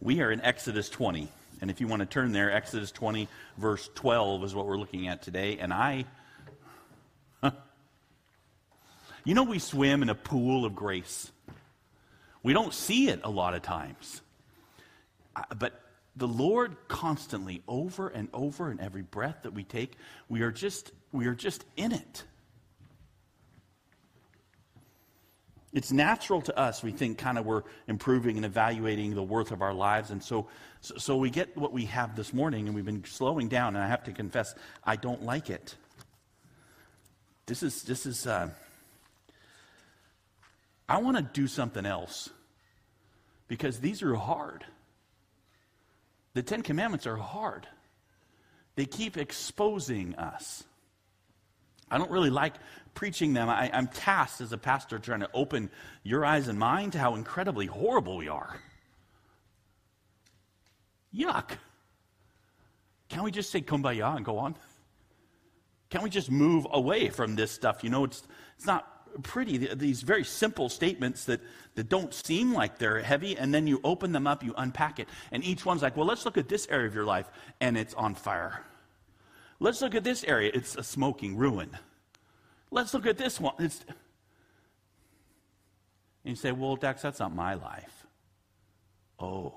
We are in Exodus 20. And if you want to turn there, Exodus 20, verse 12 is what we're looking at today. And I. you know, we swim in a pool of grace. We don't see it a lot of times. But the Lord constantly, over and over, in every breath that we take, we are just, we are just in it. It's natural to us. We think kind of we're improving and evaluating the worth of our lives. And so, so, we get what we have this morning, and we've been slowing down. And I have to confess, I don't like it. This is, this is, uh, I want to do something else because these are hard. The Ten Commandments are hard, they keep exposing us. I don't really like preaching them. I, am tasked as a pastor trying to open your eyes and mine to how incredibly horrible we are. Yuck. Can't we just say kumbaya and go on? Can't we just move away from this stuff? You know, it's, it's not pretty, these very simple statements that, that don't seem like they're heavy, and then you open them up, you unpack it, and each one's like, well, let's look at this area of your life, and it's on fire. Let's look at this area, it's a smoking ruin. Let's look at this one. It's... And you say, well, Dax, that's not my life. Oh.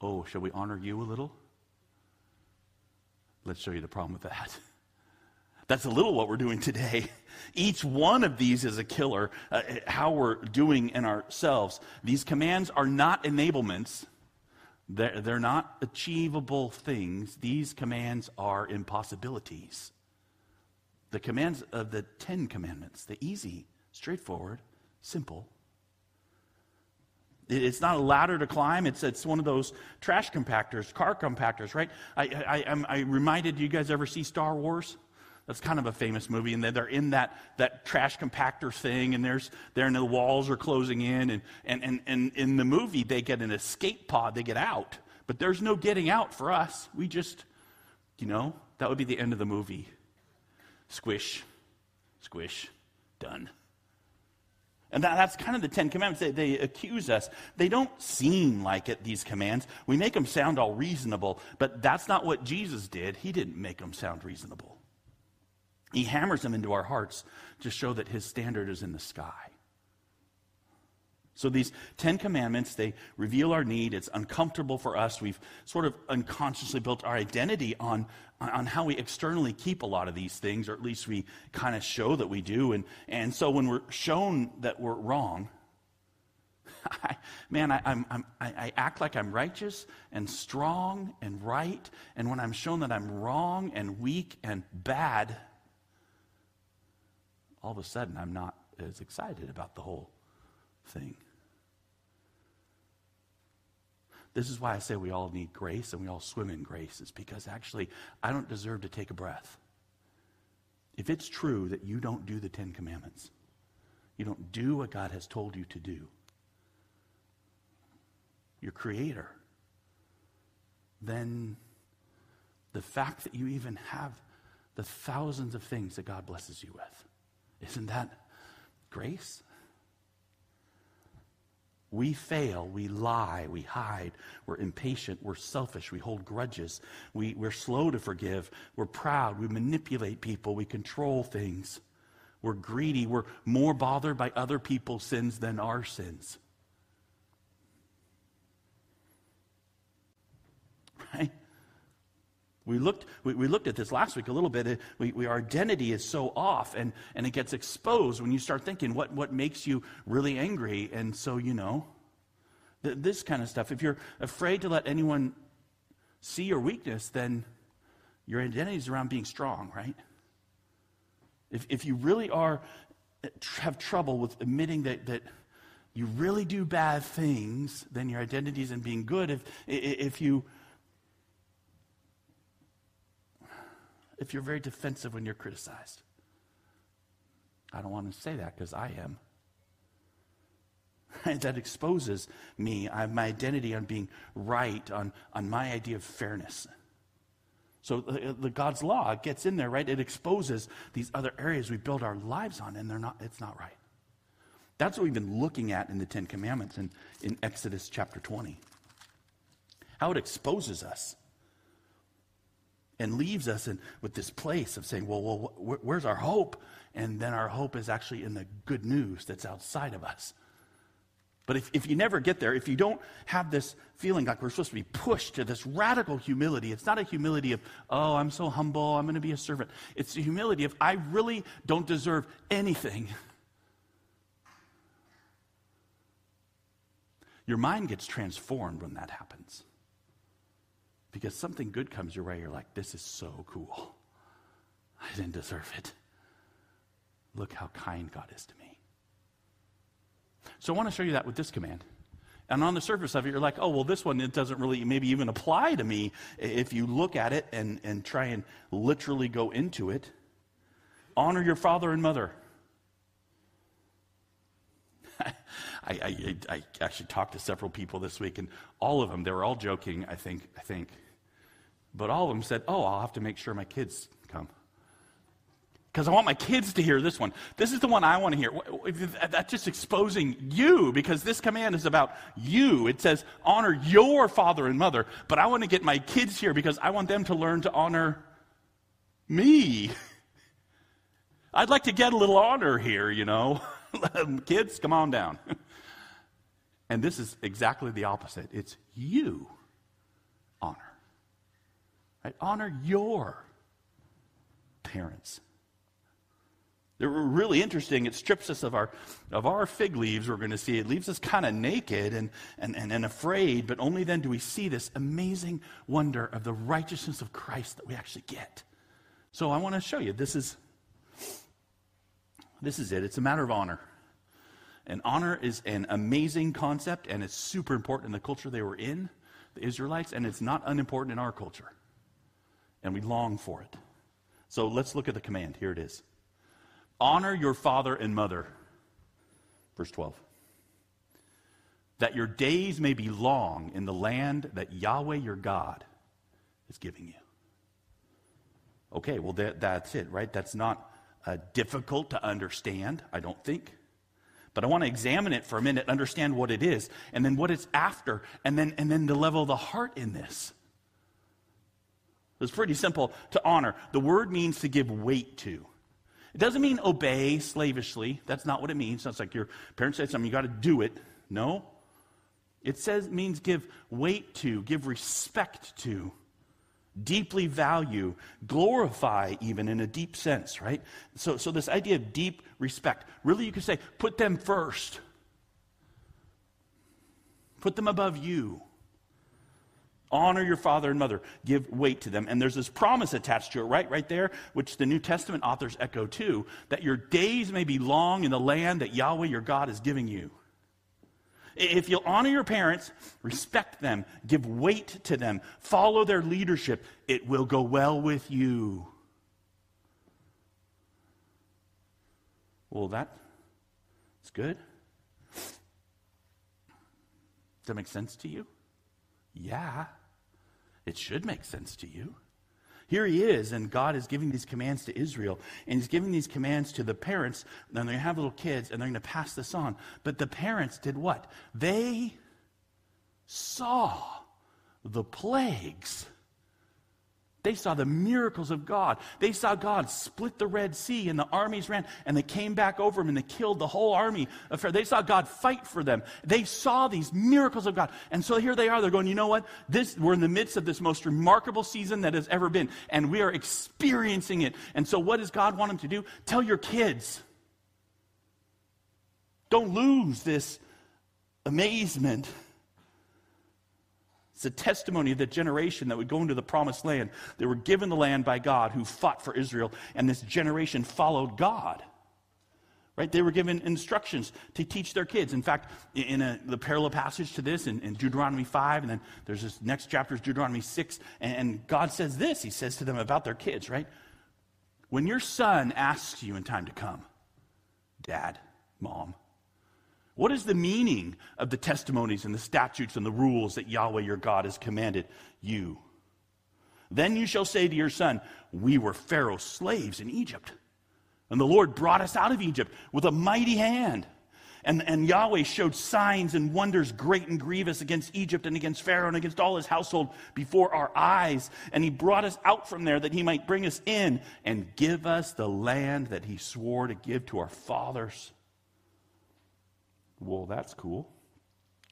Oh, shall we honor you a little? Let's show you the problem with that. That's a little what we're doing today. Each one of these is a killer, uh, how we're doing in ourselves. These commands are not enablements, they're, they're not achievable things. These commands are impossibilities. The commands of the Ten Commandments, the easy, straightforward, simple. It's not a ladder to climb. It's, it's one of those trash compactors, car compactors, right? I, I, I'm, I reminded you guys ever see Star Wars? That's kind of a famous movie, and they're in that, that trash compactor thing, and there's there and the walls are closing in, and, and, and, and in the movie they get an escape pod, they get out. But there's no getting out for us. We just, you know, that would be the end of the movie. Squish, squish, done. And that, that's kind of the Ten Commandments. They, they, accuse us. They don't seem like it, these commands. We make them sound all reasonable, but that's not what Jesus did. He didn't make them sound reasonable. He hammers them into our hearts to show that his standard is in the sky. So these Ten Commandments, they reveal our need. It's uncomfortable for us. We've sort of unconsciously built our identity on, on how we externally keep a lot of these things, or at least we kind of show that we do. And, and so when we're shown that we're wrong, I, man, I, I'm, I'm, I act like I'm righteous and strong and right. And when I'm shown that I'm wrong and weak and bad, all of a sudden I'm not as excited about the whole thing. This is why I say we all need grace and we all swim in grace, is because actually I don't deserve to take a breath. If it's true that you don't do the Ten Commandments, you don't do what God has told you to do, your Creator, then the fact that you even have the thousands of things that God blesses you with isn't that grace? We fail, we lie, we hide, we're impatient, we're selfish, we hold grudges, we, we're slow to forgive, we're proud, we manipulate people, we control things, we're greedy, we're more bothered by other people's sins than our sins. Right? We looked, we, we, looked at this last week a little bit. We, we, our identity is so off, and, and it gets exposed when you start thinking what, what makes you really angry. And so, you know, th- this kind of stuff. If you're afraid to let anyone see your weakness, then your identity is around being strong, right? If, if you really are, eh, have trouble with admitting that, that you really do bad things, then your identity is in being good. If, if you if you're very defensive when you're criticized. I don't want to say that because I am. that exposes me. I my identity on being right, on, on my idea of fairness. So the, the, God's law gets in there, right? It exposes these other areas we build our lives on, and they're not, it's not right. That's what we've been looking at in the Ten Commandments in, in Exodus chapter 20. how it exposes us and leaves us in, with this place of saying, well, well wh- where's our hope? And then our hope is actually in the good news that's outside of us. But if, if you never get there, if you don't have this feeling like we're supposed to be pushed to this radical humility, it's not a humility of, oh, I'm so humble, I'm going to be a servant. It's a humility of, I really don't deserve anything. Your mind gets transformed when that happens. Because something good comes your way, you're like, this is so cool. I didn't deserve it. Look how kind God is to me. So I want to show you that with this command. And on the surface of it, you're like, oh, well, this one, it doesn't really maybe even apply to me if you look at it and, and try and literally go into it. Honor your father and mother. I, I, I, actually talked to several people this week, and all of them, they were all joking, I think, I think. But all of them said, oh, I'll have to make sure my kids come because I want my kids to hear this one. This is the one I want to hear. That's just exposing you because this command is about you. It says, honor your father and mother, but I want to get my kids here because I want them to learn to honor me. I'd like to get a little honor here, you know. kids, come on down. and this is exactly the opposite it's you honor. Right? Honor your parents. They're really interesting. It strips us of our, of our fig leaves, we're going to see. It leaves us kind of naked and, and, and, and afraid, but only then do we see this amazing wonder of the righteousness of Christ that we actually get. So I want to show you. This is, this is it. It's a matter of honor. And honor is an amazing concept, and it's super important in the culture they were in, the Israelites, and it's not unimportant in our culture. And we long for it. So let's look at the command. Here it is. Honor your father and mother. Verse 12. That your days may be long in the land that Yahweh your God is giving you. Okay, well, that, that's it, right? That's not uh, difficult to understand, I don't think. But I want to examine it for a minute, understand what it is, and then what it's after, and then, and then the level of the heart in this. It's pretty simple to honor. The word means to give weight to. It doesn't mean obey slavishly. That's not what it means. It's like your parents said something, you got to do it. No. It says means give weight to, give respect to, deeply value, glorify even in a deep sense, right? So, so this idea of deep respect, really you could say, put them first. Put them above you. Honor your father and mother. Give weight to them. And there's this promise attached to it, right? Right there, which the New Testament authors echo too, that your days may be long in the land that Yahweh your God is giving you. If you'll honor your parents, respect them, give weight to them, follow their leadership, it will go well with you. Well, that's good. Does that make sense to you? Yeah, it should make sense to you. Here he is, and God is giving these commands to Israel, and he's giving these commands to the parents. Going to have little kids, and they're going to pass this on. But the parents did what? They saw the plagues they saw the miracles of God. They saw God split the Red Sea and the armies ran and they came back over them and they killed the whole army. They saw God fight for them. They saw these miracles of God. And so here they are. They're going, you know what? This, we're in the midst of this most remarkable season that has ever been and we are experiencing it. And so what does God want them to do? Tell your kids. Don't lose this amazement it's a testimony of the generation that would go into the promised land. They were given the land by God who fought for Israel, and this generation followed God. Right? They were given instructions to teach their kids. In fact, in a, the parallel passage to this, in, in, Deuteronomy 5, and then there's this next chapter is Deuteronomy 6, and, and God says this He says to them about their kids, right? When your son asks you in time to come, Dad, Mom, what is the meaning of the testimonies and the statutes and the rules that Yahweh your God has commanded you? Then you shall say to your son, We were Pharaoh's slaves in Egypt, and the Lord brought us out of Egypt with a mighty hand. And, and Yahweh showed signs and wonders great and grievous against Egypt and against Pharaoh and against all his household before our eyes. And he brought us out from there that he might bring us in and give us the land that he swore to give to our fathers. Well, that's cool.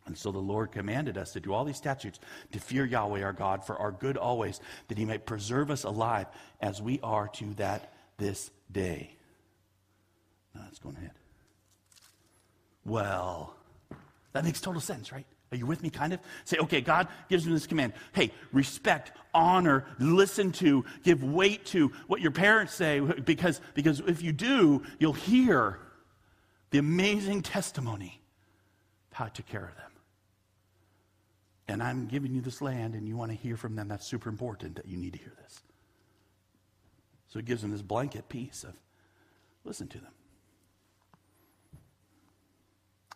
And so the Lord commanded us to do all these statutes, to fear Yahweh our God for our good always, that he might preserve us alive as we are to that this day. Now let's go ahead. Well, that makes total sense, right? Are you with me, kind of? Say, okay, God gives me this command. Hey, respect, honor, listen to, give weight to what your parents say, because, because if you do, you'll hear the amazing testimony of how I took care of them. And I'm giving you this land, and you want to hear from them. That's super important that you need to hear this. So it gives them this blanket piece of listen to them.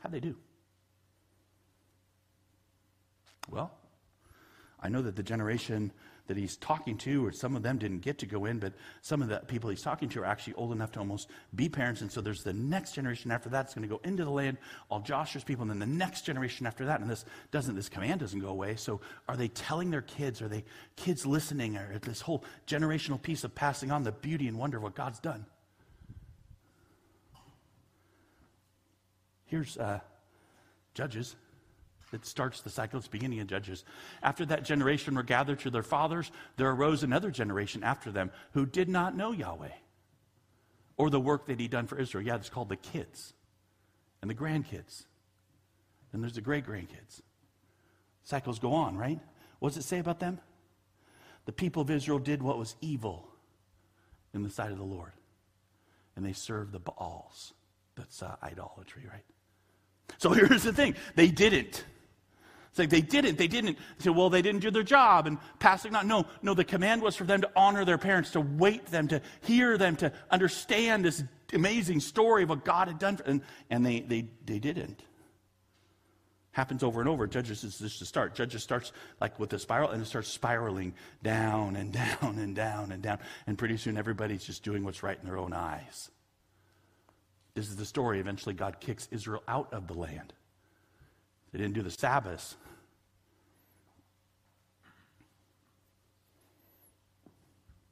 How'd they do? Well, I know that the generation that he's talking to, or some of them didn't get to go in, but some of the people he's talking to are actually old enough to almost be parents. And so there's the next generation after that that's going to go into the land, all Joshua's people, and then the next generation after that. And this doesn't, this command doesn't go away. So are they telling their kids? Are they kids listening? Or this whole generational piece of passing on the beauty and wonder of what God's done? Here's uh, Judges. It starts the cycle. It's beginning of Judges. After that generation were gathered to their fathers, there arose another generation after them who did not know Yahweh or the work that he'd done for Israel. Yeah, it's called the kids and the grandkids. Then there's the great grandkids. Cycles go on, right? What does it say about them? The people of Israel did what was evil in the sight of the Lord, and they served the Baals. That's uh, idolatry, right? So here's the thing they didn't. It's like they didn't. They didn't. They said, well, they didn't do their job and passing on. No, no, the command was for them to honor their parents, to wait them, to hear them, to understand this amazing story of what God had done. For, and and they, they, they didn't. Happens over and over. Judges is just the start. Judges starts like with a spiral and it starts spiraling down and down and down and down. And pretty soon everybody's just doing what's right in their own eyes. This is the story. Eventually, God kicks Israel out of the land. They didn't do the Sabbath.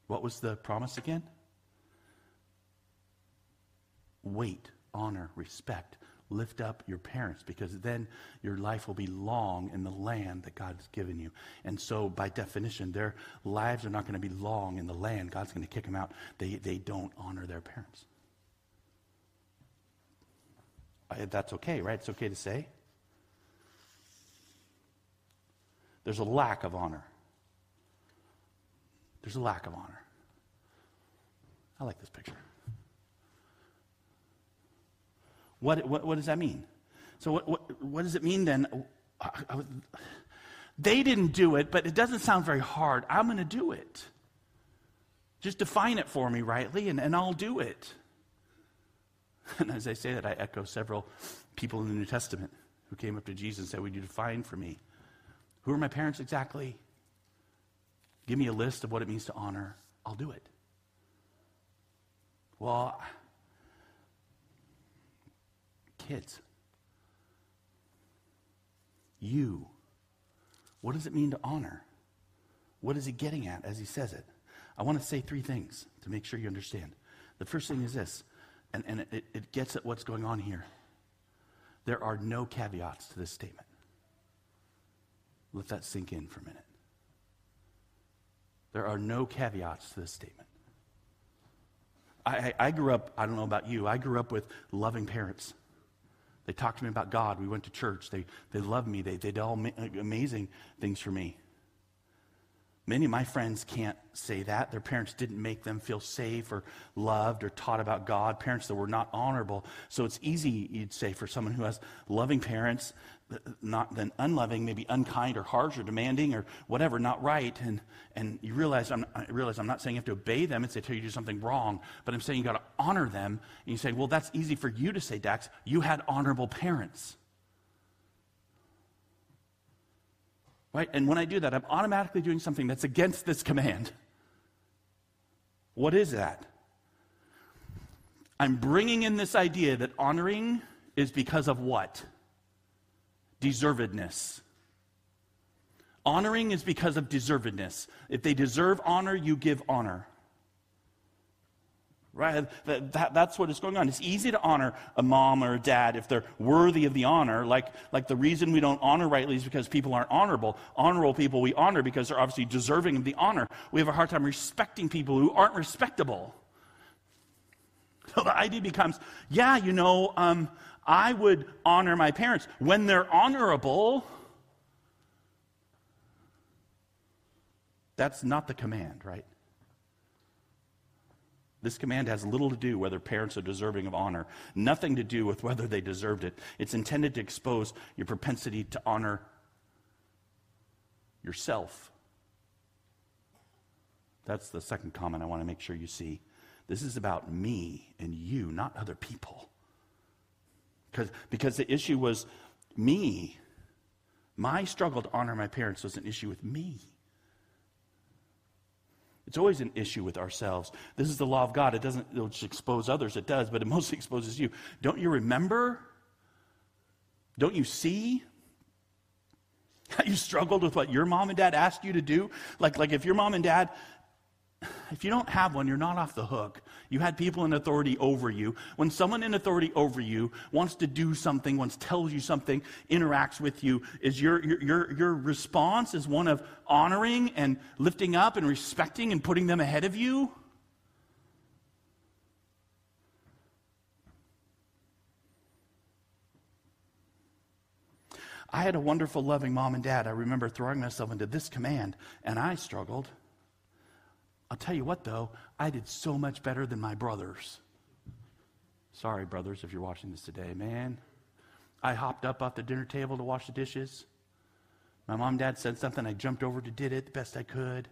What was the promise again? Wait, honor, respect, lift up your parents because then your life will be long in the land that God has given you. And so, by definition, their lives are not going to be long in the land. God's going to kick them out. They, they don't honor their parents. That's okay, right? It's okay to say. There's a lack of honor. There's a lack of honor. I like this picture. What, what, what does that mean? So, what, what, what does it mean then? I, I, they didn't do it, but it doesn't sound very hard. I'm going to do it. Just define it for me rightly, and, and I'll do it. And as I say that, I echo several people in the New Testament who came up to Jesus and said, Would you define for me? Who are my parents exactly? Give me a list of what it means to honor. I'll do it. Well, kids, you, what does it mean to honor? What is he getting at as he says it? I want to say three things to make sure you understand. The first thing is this and, and it, it gets at what's going on here. There are no caveats to this statement. Let that sink in for a minute. There are no caveats to this statement. I, I, grew up, I don't know about you, I grew up with loving parents. They talked to me about God. We went to church. They, they loved me. They, they did all ma- uh, amazing things for me. Many of my friends can't say that. Their parents didn't make them feel safe or loved or taught about God, parents that were not honorable. So it's easy, you'd say, for someone who has loving parents, not unloving, maybe unkind or harsh or demanding or whatever, not right. And, and you realize I'm, I realize I'm not saying you have to obey them and say, tell you do something wrong, but I'm saying you got to honor them. And you say, well, that's easy for you to say, Dax. You had honorable parents. Right? And when I do that, I'm automatically doing something that's against this command. What is that? I'm bringing in this idea that honoring is because of what? Deservedness. Honoring is because of deservedness. If they deserve honor, you give honor. Right? That, that, that's what is going on. It's easy to honor a mom or a dad if they're worthy of the honor. Like, like the reason we don't honor rightly is because people aren't honorable. Honorable people we honor because they're obviously deserving of the honor. We have a hard time respecting people who aren't respectable. So the idea becomes yeah, you know, um, I would honor my parents when they're honorable. That's not the command, right? This command has little to do whether parents are deserving of honor, nothing to do with whether they deserved it. It's intended to expose your propensity to honor yourself. That's the second comment I want to make sure you see. This is about me and you, not other people. Because, because the issue was me. My struggle to honor my parents was an issue with me. It's always an issue with ourselves. This is the law of God. It doesn't it expose others, it does, but it mostly exposes you. Don't you remember? Don't you see? How you struggled with what your mom and dad asked you to do? Like, like if your mom and dad if you don't have one, you're not off the hook. You had people in authority over you. When someone in authority over you wants to do something, wants tells you something, interacts with you, is your, your, your response is one of honoring and lifting up and respecting and putting them ahead of you? I had a wonderful, loving mom and dad. I remember throwing myself into this command, and I struggled. I'll tell you what, though, I did so much better than my brothers. Sorry, brothers, if you're watching this today, man. I hopped up off the dinner table to wash the dishes. My mom and dad said something. I jumped over to did it the best I could.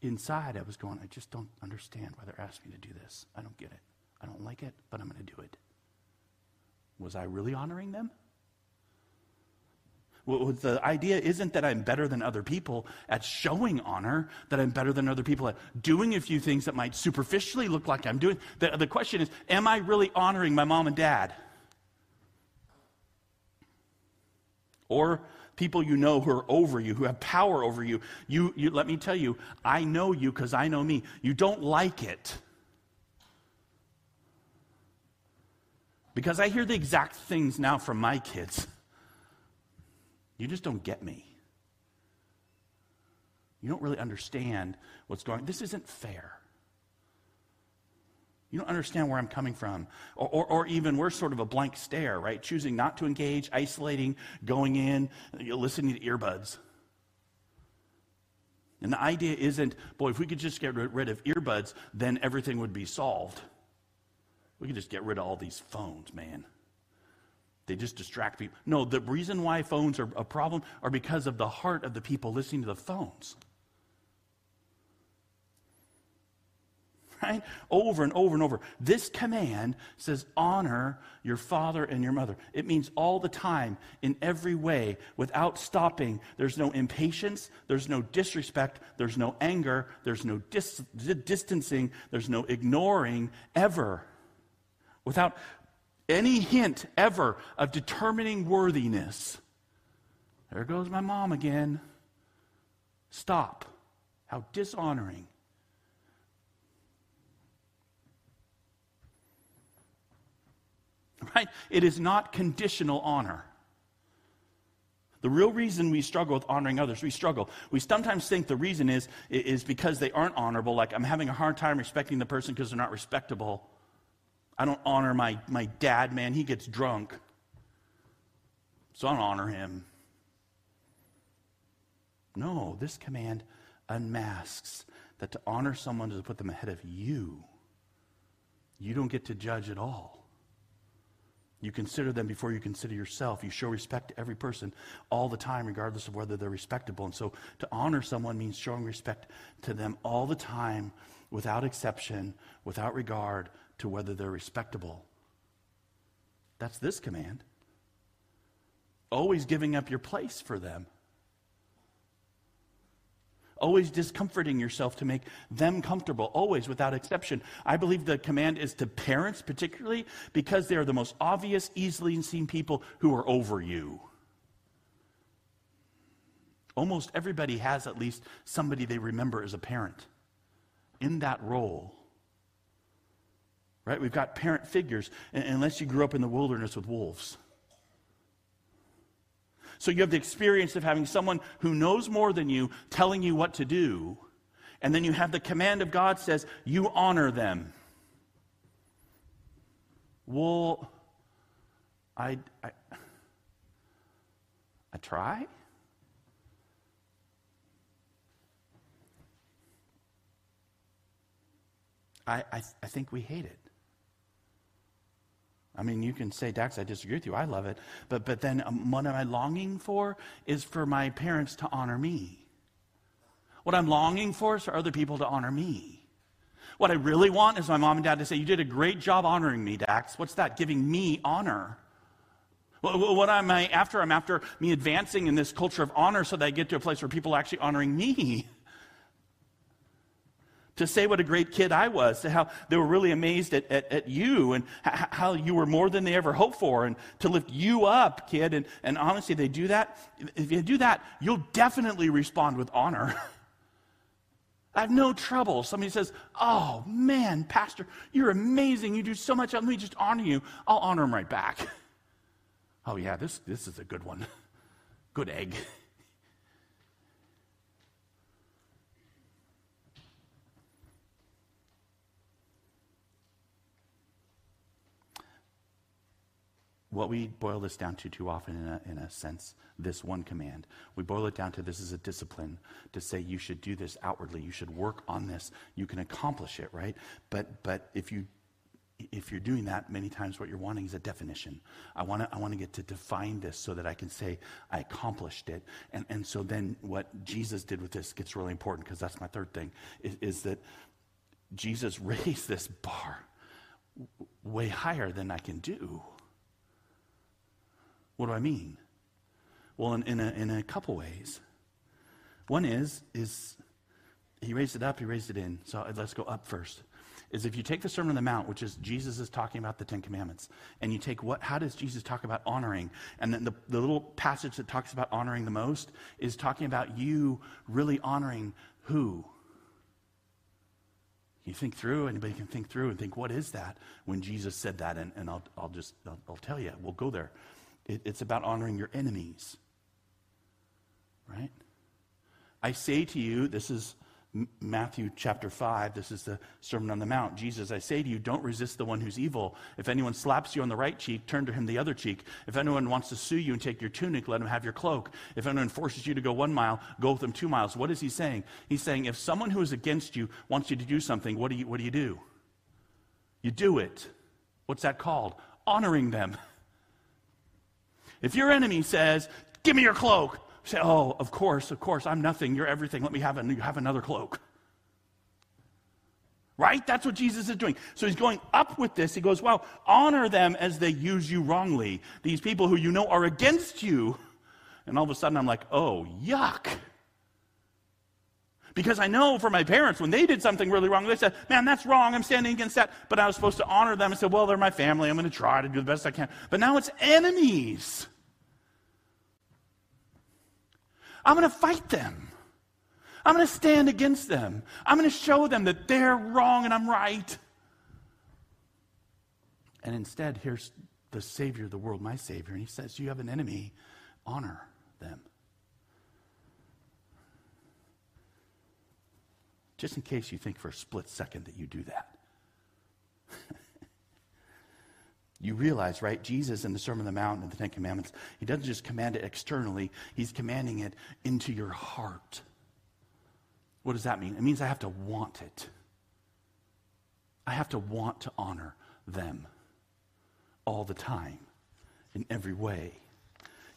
Inside, I was going, I just don't understand why they're asking me to do this. I don't get it. I don't like it, but I'm going to do it. Was I really honoring them? The idea isn't that I'm better than other people at showing honor, that I'm better than other people at doing a few things that might superficially look like I'm doing. The, the question is, am I really honoring my mom and dad? Or people you know who are over you, who have power over you. You, you let me tell you, I know you because I know me. You don't like it. Because I hear the exact things now from my kids. You just don't get me. You don't really understand what's going on. This isn't fair. You don't understand where I'm coming from. Or, or, or, even we're sort of a blank stare, right? Choosing not to engage, isolating, going in, listening to earbuds. And the idea isn't, boy, if we could just get rid of earbuds, then everything would be solved. We could just get rid of all these phones, man. They just distract people. No, the reason why phones are a problem are because of the heart of the people listening to the phones. Right? Over and over and over. This command says, honor your father and your mother. It means all the time, in every way, without stopping. There's no impatience, there's no disrespect, there's no anger, there's no dis- distancing, there's no ignoring ever. Without any hint ever of determining worthiness. There goes my mom again. Stop. How dishonoring. Right? It is not conditional honor. The real reason we struggle with honoring others, we struggle. We sometimes think the reason is, is because they aren't honorable, like I'm having a hard time respecting the person because they're not respectable. I don't honor my, my dad, man. He gets drunk. So I don't honor him. No, this command unmasks that to honor someone is to put them ahead of you. You don't get to judge at all. You consider them before you consider yourself. You show respect to every person all the time, regardless of whether they're respectable. And so to honor someone means showing respect to them all the time, without exception, without regard, to whether they're respectable. That's this command. Always giving up your place for them. always discomforting yourself to make them comfortable, always without exception. I believe the command is to parents, particularly because they are the most obvious, easily seen people who are over you. Almost everybody has at least somebody they remember as a parent in that role. Right? We've got parent figures, unless you grew up in the wilderness with wolves. So you have the experience of having someone who knows more than you telling you what to do. And then you have the command of God says, you honor them. Well, I, I, I try. I, I, I think we hate it. I mean, you can say, Dax, I disagree with you. I love it. But, but then um, what am I longing for is for my parents to honor me. What I'm longing for is for other people to honor me. What I really want is my mom and dad to say, You did a great job honoring me, Dax. What's that? Giving me honor. What am I after? I'm after me advancing in this culture of honor so that I get to a place where people are actually honoring me to say what a great kid I was, to how they were really amazed at, at, at you and h- how you were more than they ever hoped for, and to lift you up, kid. And, and honestly, they do that. If you do that, you'll definitely respond with honor. I have no trouble. Somebody says, Oh, man, Pastor, you're amazing. You do so much. Let me just honor you. I'll honor him right back. Oh, yeah, this, this is a good one. Good egg. What we boil this down to too often, in a, in a sense, this one command, we boil it down to this is a discipline to say you should do this outwardly, you should work on this, you can accomplish it, right? But, but if you if you're doing that, many times what you're wanting is a definition. I want to I wanna get to define this so that I can say I accomplished it. And, and so then what Jesus did with this gets really important because that's my third thing is, is that Jesus raised this bar way higher than I can do. What do I mean? Well, in, in, a, in a couple ways. One is, is he raised it up, he raised it in. So uh, let's go up first. Is if you take the Sermon on the Mount, which is Jesus is talking about the Ten Commandments, and you take what, how does Jesus talk about honoring? And then the, the little passage that talks about honoring the most is talking about you really honoring who? You think through, anybody can think through and think, what is that? When Jesus said that, and, and I'll, I'll just, I'll, I'll tell you, we'll go there. It, it's about honoring your enemies. Right? I say to you, this is Matthew chapter 5. This is the Sermon on the Mount. Jesus, I say to you, don't resist the one who's evil. If anyone slaps you on the right cheek, turn to him the other cheek. If anyone wants to sue you and take your tunic, let him have your cloak. If anyone forces you to go one mile, go with them two miles. What is he saying? He's saying, if someone who is against you wants you to do something, what do you, what do, you do? You do it. What's that called? Honoring them. If your enemy says, Give me your cloak, say, Oh, of course, of course, I'm nothing. You're everything. Let me have, a, have another cloak. Right? That's what Jesus is doing. So he's going up with this. He goes, Well, honor them as they use you wrongly. These people who you know are against you. And all of a sudden I'm like, Oh, yuck. Because I know for my parents, when they did something really wrong, they said, Man, that's wrong. I'm standing against that. But I was supposed to honor them and say, Well, they're my family. I'm going to try to do the best I can. But now it's enemies. I'm going to fight them. I'm going to stand against them. I'm going to show them that they're wrong and I'm right. And instead, here's the Savior of the world, my Savior, and He says, You have an enemy, honor them. Just in case you think for a split second that you do that. you realize, right? Jesus in the Sermon on the Mount and the Ten Commandments, he doesn't just command it externally, he's commanding it into your heart. What does that mean? It means I have to want it. I have to want to honor them all the time, in every way.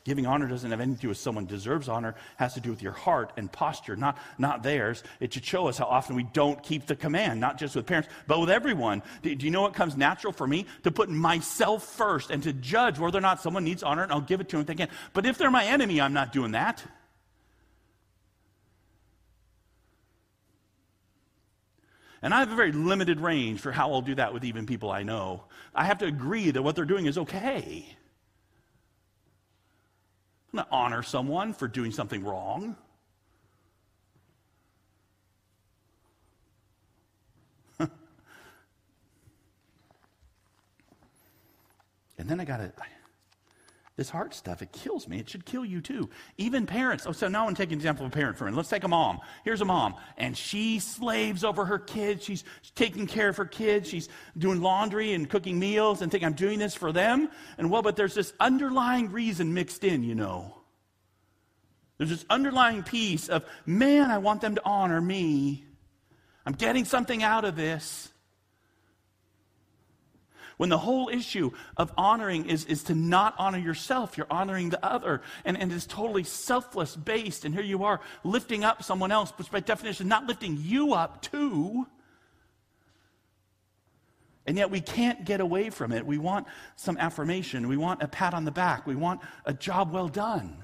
Giving honor doesn't have anything to do with someone deserves honor, it has to do with your heart and posture, not, not theirs. It should show us how often we don't keep the command, not just with parents, but with everyone. Do, do you know what comes natural for me? To put myself first and to judge whether or not someone needs honor, and I'll give it to them if they can. But if they're my enemy, I'm not doing that. And I have a very limited range for how I'll do that with even people I know. I have to agree that what they're doing is okay. I'm not honor someone for doing something wrong. and then I got to this heart stuff, it kills me. It should kill you too. Even parents. Oh, so now I'm taking an example of a parent for a. Let's take a mom. Here's a mom, and she slaves over her kids. She's taking care of her kids. She's doing laundry and cooking meals and think I'm doing this for them. And well, but there's this underlying reason mixed in, you know. There's this underlying piece of, man, I want them to honor me. I'm getting something out of this. When the whole issue of honoring is, is to not honor yourself, you're honoring the other. And, and it's totally selfless based. And here you are lifting up someone else, which by definition, not lifting you up too. And yet we can't get away from it. We want some affirmation. We want a pat on the back. We want a job well done.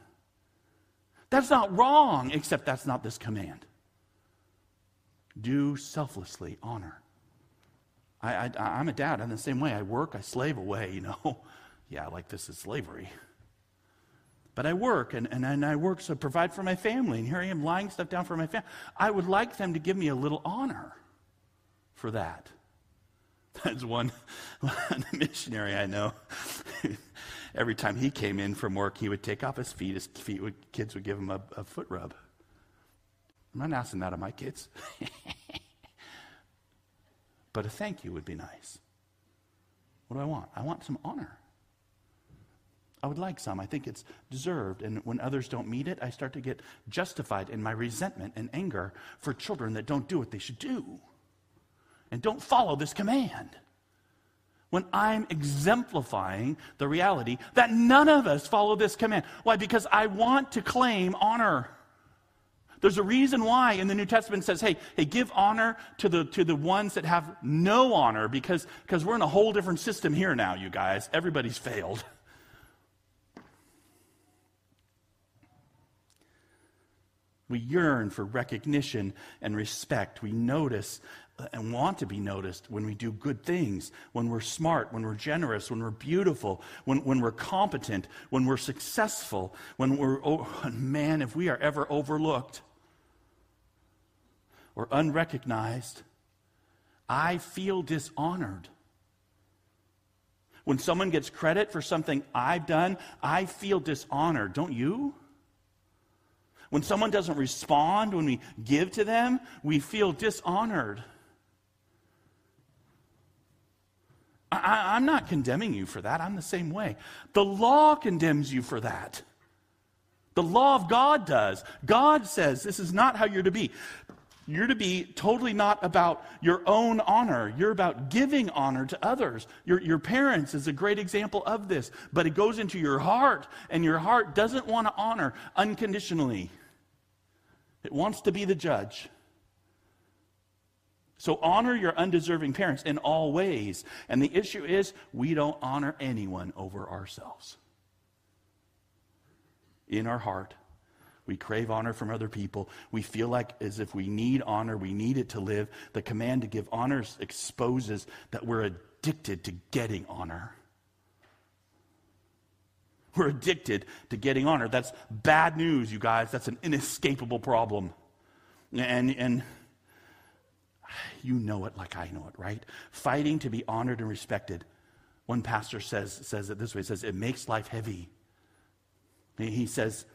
That's not wrong, except that's not this command. Do selflessly honor. I, I, am a dad. I'm the same way. I work, I slave away, you know. yeah, like this is slavery. But I work, and, and, and I work to provide for my family. And here I am lying stuff down for my family. I would like them to give me a little honor for that. That's one, one missionary I know. Every time he came in from work, he would take off his feet. His feet would, kids would give him a, a foot rub. I'm not asking that of my kids. But a thank you would be nice. What do I want? I want some honor. I would like some. I think it's deserved. And when others don't meet it, I start to get justified in my resentment and anger for children that don't do what they should do and don't follow this command. When I'm exemplifying the reality that none of us follow this command. Why? Because I want to claim honor. There's a reason why in the New Testament says, hey, hey, give honor to the, to the ones that have no honor because, because we're in a whole different system here now, you guys. Everybody's failed. We yearn for recognition and respect. We notice and want to be noticed when we do good things, when we're smart, when we're generous, when we're beautiful, when, when we're competent, when we're successful, when we're, oh, man, if we are ever overlooked, or unrecognized, I feel dishonored. When someone gets credit for something I've done, I feel dishonored, don't you? When someone doesn't respond when we give to them, we feel dishonored. I, am not condemning you for that. I'm the same way. The law condemns you for that. The law of God does. God says this is not how you're to be. You're to be totally not about your own honor. You're about giving honor to others. Your, your parents is a great example of this, but it goes into your heart, and your heart doesn't want to honor unconditionally. It wants to be the judge. So honor your undeserving parents in all ways. And the issue is, we don't honor anyone over ourselves. In our heart, we crave honor from other people. We feel like as if we need honor, we need it to live. The command to give honor exposes that we're addicted to getting honor. We're addicted to getting honor. That's bad news, you guys. That's an inescapable problem. And, and you know it like I know it, right? Fighting to be honored and respected. One pastor says, says it this way, he says, it makes life heavy. He says,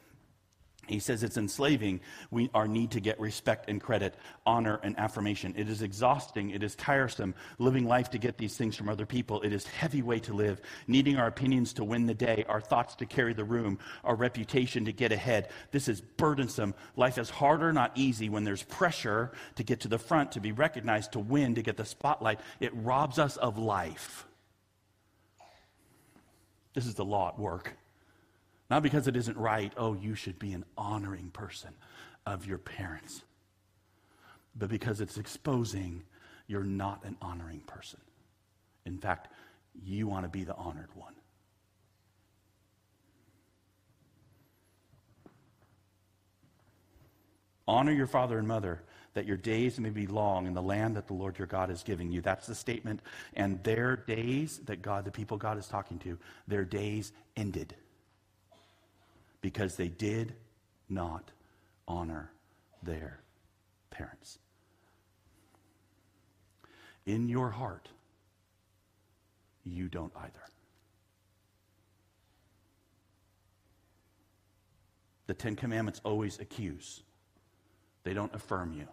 he says it's enslaving we, our need to get respect and credit, honor and affirmation. It is exhausting. It is tiresome living life to get these things from other people. It is heavy way to live, needing our opinions to win the day, our thoughts to carry the room, our reputation to get ahead. This is burdensome. Life is harder, not easy, when there's pressure to get to the front, to be recognized, to win, to get the spotlight. It robs us of life. This is the law at work. Not because it isn't right, oh, you should be an honoring person of your parents, but because it's exposing you're not an honoring person. In fact, you want to be the honored one. Honor your father and mother, that your days may be long in the land that the Lord your God is giving you. That's the statement. And their days that God, the people God is talking to, their days ended because they did not honor their parents. In your heart, you don't either. The Ten Commandments always accuse, they don't affirm you.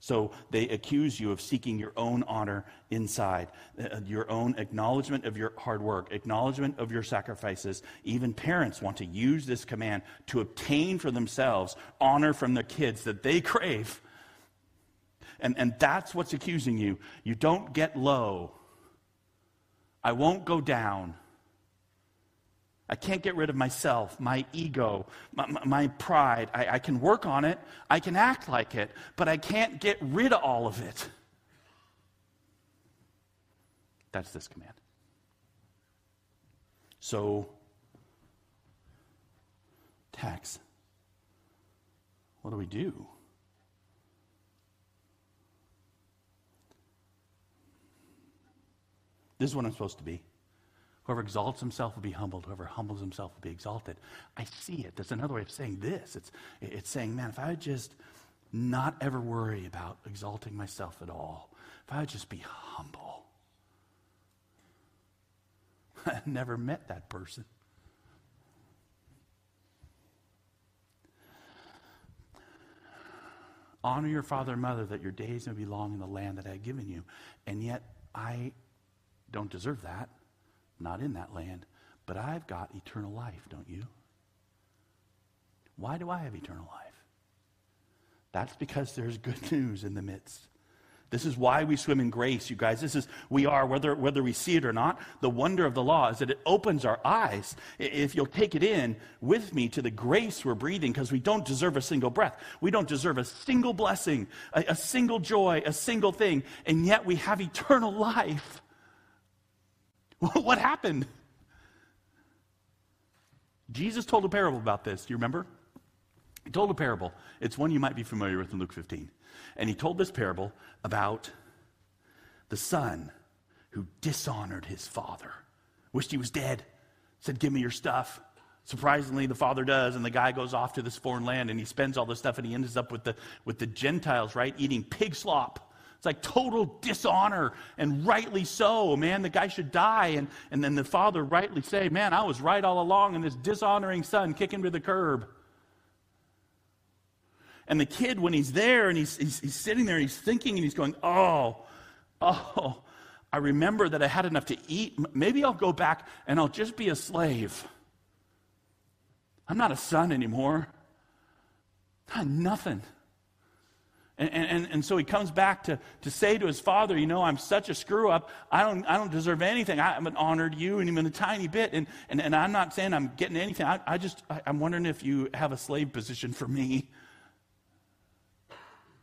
So they accuse you of seeking your own honor inside, uh, your own acknowledgement of your hard work, acknowledgement of your sacrifices. Even parents want to use this command to obtain for themselves honor from their kids that they crave. And, and that's what's accusing you. You don't get low. I won't go down. I can't get rid of myself, my ego, my, my pride. I, I can work on it, I can act like it, but I can't get rid of all of it. That's this command. So, tax. What do we do? This is what I'm supposed to be. Whoever exalts himself will be humbled. Whoever humbles himself will be exalted. I see it. That's another way of saying this. It's, it's saying, man, if I would just not ever worry about exalting myself at all, if I would just be humble. I never met that person. Honor your father and mother that your days may be long in the land that I have given you. And yet, I don't deserve that not in that land, but I've got eternal life, don't you? Why do I have eternal life? That's because there's good news in the midst. This is why we swim in grace, you guys. This is, we are, whether, whether we see it or not, the wonder of the law is that it opens our eyes. If you'll take it in with me to the grace we're breathing, because we don't deserve a single breath. We don't deserve a single blessing, a, a single joy, a single thing, and yet we have eternal life. What happened? Jesus told a parable about this. Do you remember? He told a parable. It's one you might be familiar with in Luke 15. And he told this parable about the son who dishonored his father, wished he was dead, said, Give me your stuff. Surprisingly, the father does, and the guy goes off to this foreign land and he spends all this stuff and he ends up with the, with the Gentiles, right? Eating pig slop. It's like total dishonor, and rightly so. Man, the guy should die. And, and then the father rightly say, Man, I was right all along, and this dishonoring son kick him to the curb. And the kid, when he's there and he's, he's, he's sitting there and he's thinking and he's going, Oh, oh, I remember that I had enough to eat. Maybe I'll go back and I'll just be a slave. I'm not a son anymore. I'm nothing. And, and, and so he comes back to, to say to his father, You know, I'm such a screw up. I don't, I don't deserve anything. I haven't honored you and even a tiny bit. And, and, and I'm not saying I'm getting anything. I, I just, I, I'm wondering if you have a slave position for me.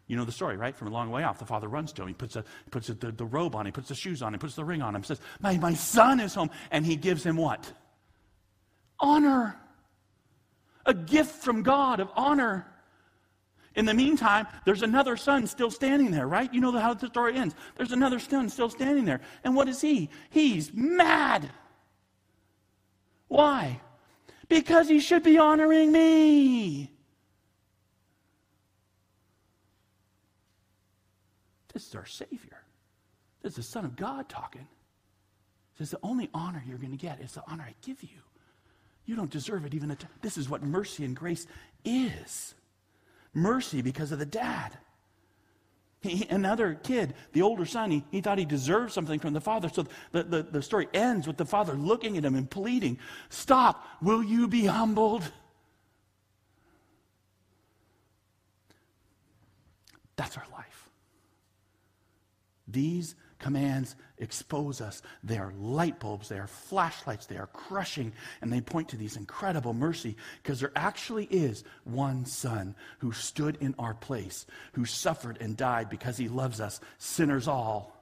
You know the story, right? From a long way off, the father runs to him. He puts, a, puts a, the, the robe on, he puts the shoes on, he puts the ring on him, says, my, my son is home. And he gives him what? Honor. A gift from God of honor. In the meantime, there's another son still standing there, right? You know how the story ends. There's another son still standing there. And what is he? He's mad. Why? Because he should be honoring me. This is our Savior. This is the Son of God talking. Says the only honor you're going to get It's the honor I give you. You don't deserve it even. At, this is what mercy and grace is mercy because of the dad. He, another kid, the older son, he, he thought he deserved something from the father. So the, the, the story ends with the father looking at him and pleading, Stop, will you be humbled? That's our life. These commands expose us. They are light bulbs, they are flashlights, they are crushing, and they point to these incredible mercy because there actually is one Son who stood in our place, who suffered and died because he loves us, sinners all.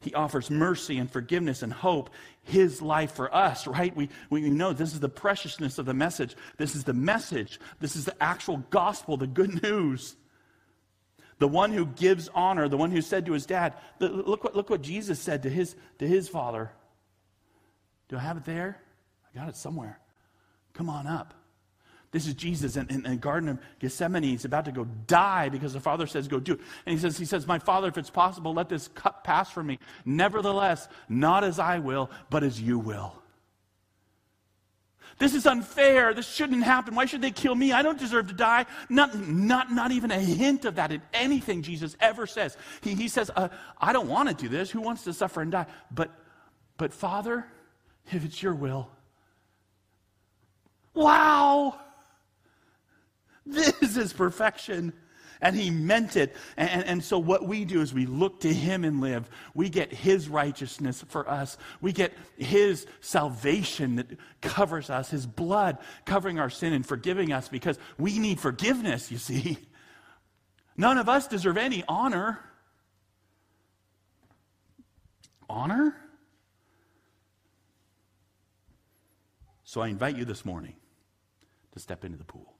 He offers mercy and forgiveness and hope, His life for us, right? We, we know this is the preciousness of the message. This is the message. This is the actual gospel, the good news. The one who gives honor, the one who said to his dad, look what, look what Jesus said to his, to his father. Do I have it there? I got it somewhere. Come on up. This is Jesus in, in, the Garden of Gethsemane. He's about to go die because the Father says, Go do it. And he says, he says, My Father, if it's possible, let this cup pass from me. Nevertheless, not as I will, but as you will. This is unfair. This shouldn't happen. Why should they kill me? I don't deserve to die. Not, not, not even a hint of that in anything Jesus ever says. He, he says, uh, I don't want to do this. Who wants to suffer and die? But, but Father, if it's your will. Wow! This is perfection. And he meant it. And, and, so, what we do is we look to him and live. We get his righteousness for us. We get his salvation that covers us, his blood covering our sin and forgiving us because we need forgiveness, you see. None of us deserve any honor. Honor? So, I invite you this morning to step into the pool.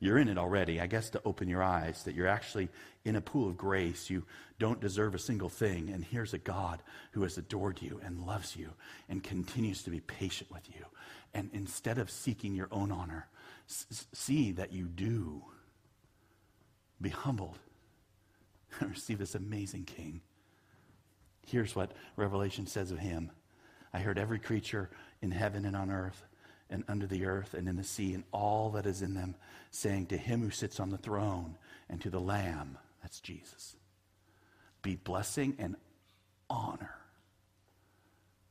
You're in it already. I guess to open your eyes that you're actually in a pool of grace. You don't deserve a single thing. And here's a God who has adored you and loves you and continues to be patient with you. And instead of seeking your own honor, s- see that you do. Be humbled and receive this amazing King. Here's what Revelation says of him I heard every creature in heaven and on earth and under the earth and in the sea and all that is in them, saying to him who sits on the throne and to the Lamb, that's Jesus, be blessing and honor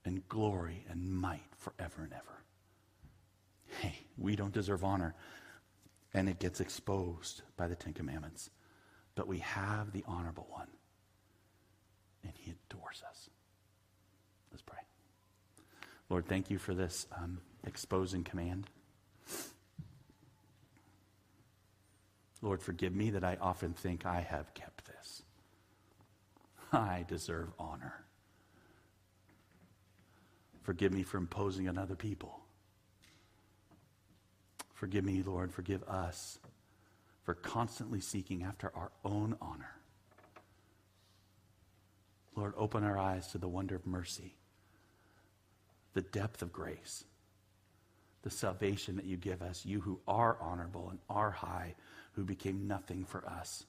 and glory and might forever and ever. Hey, we don't deserve honor, and it gets exposed by the Ten Commandments. But we have the honorable one, and he adores us. Let's pray. Lord, thank you for this. Um, exposing command. Lord, forgive me that I often think I have kept this. I deserve honor. Forgive me for imposing on other people. Forgive me, Lord, forgive us for constantly seeking after our own honor. Lord, open our eyes to the wonder of mercy, the depth of grace the salvation that you give us, you who are honorable and are high, who became nothing for us.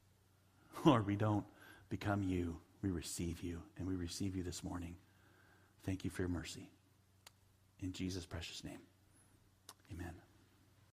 Lord, we don't become you, we receive you, and we receive you this morning. Thank you for your mercy. In Jesus' precious name, amen.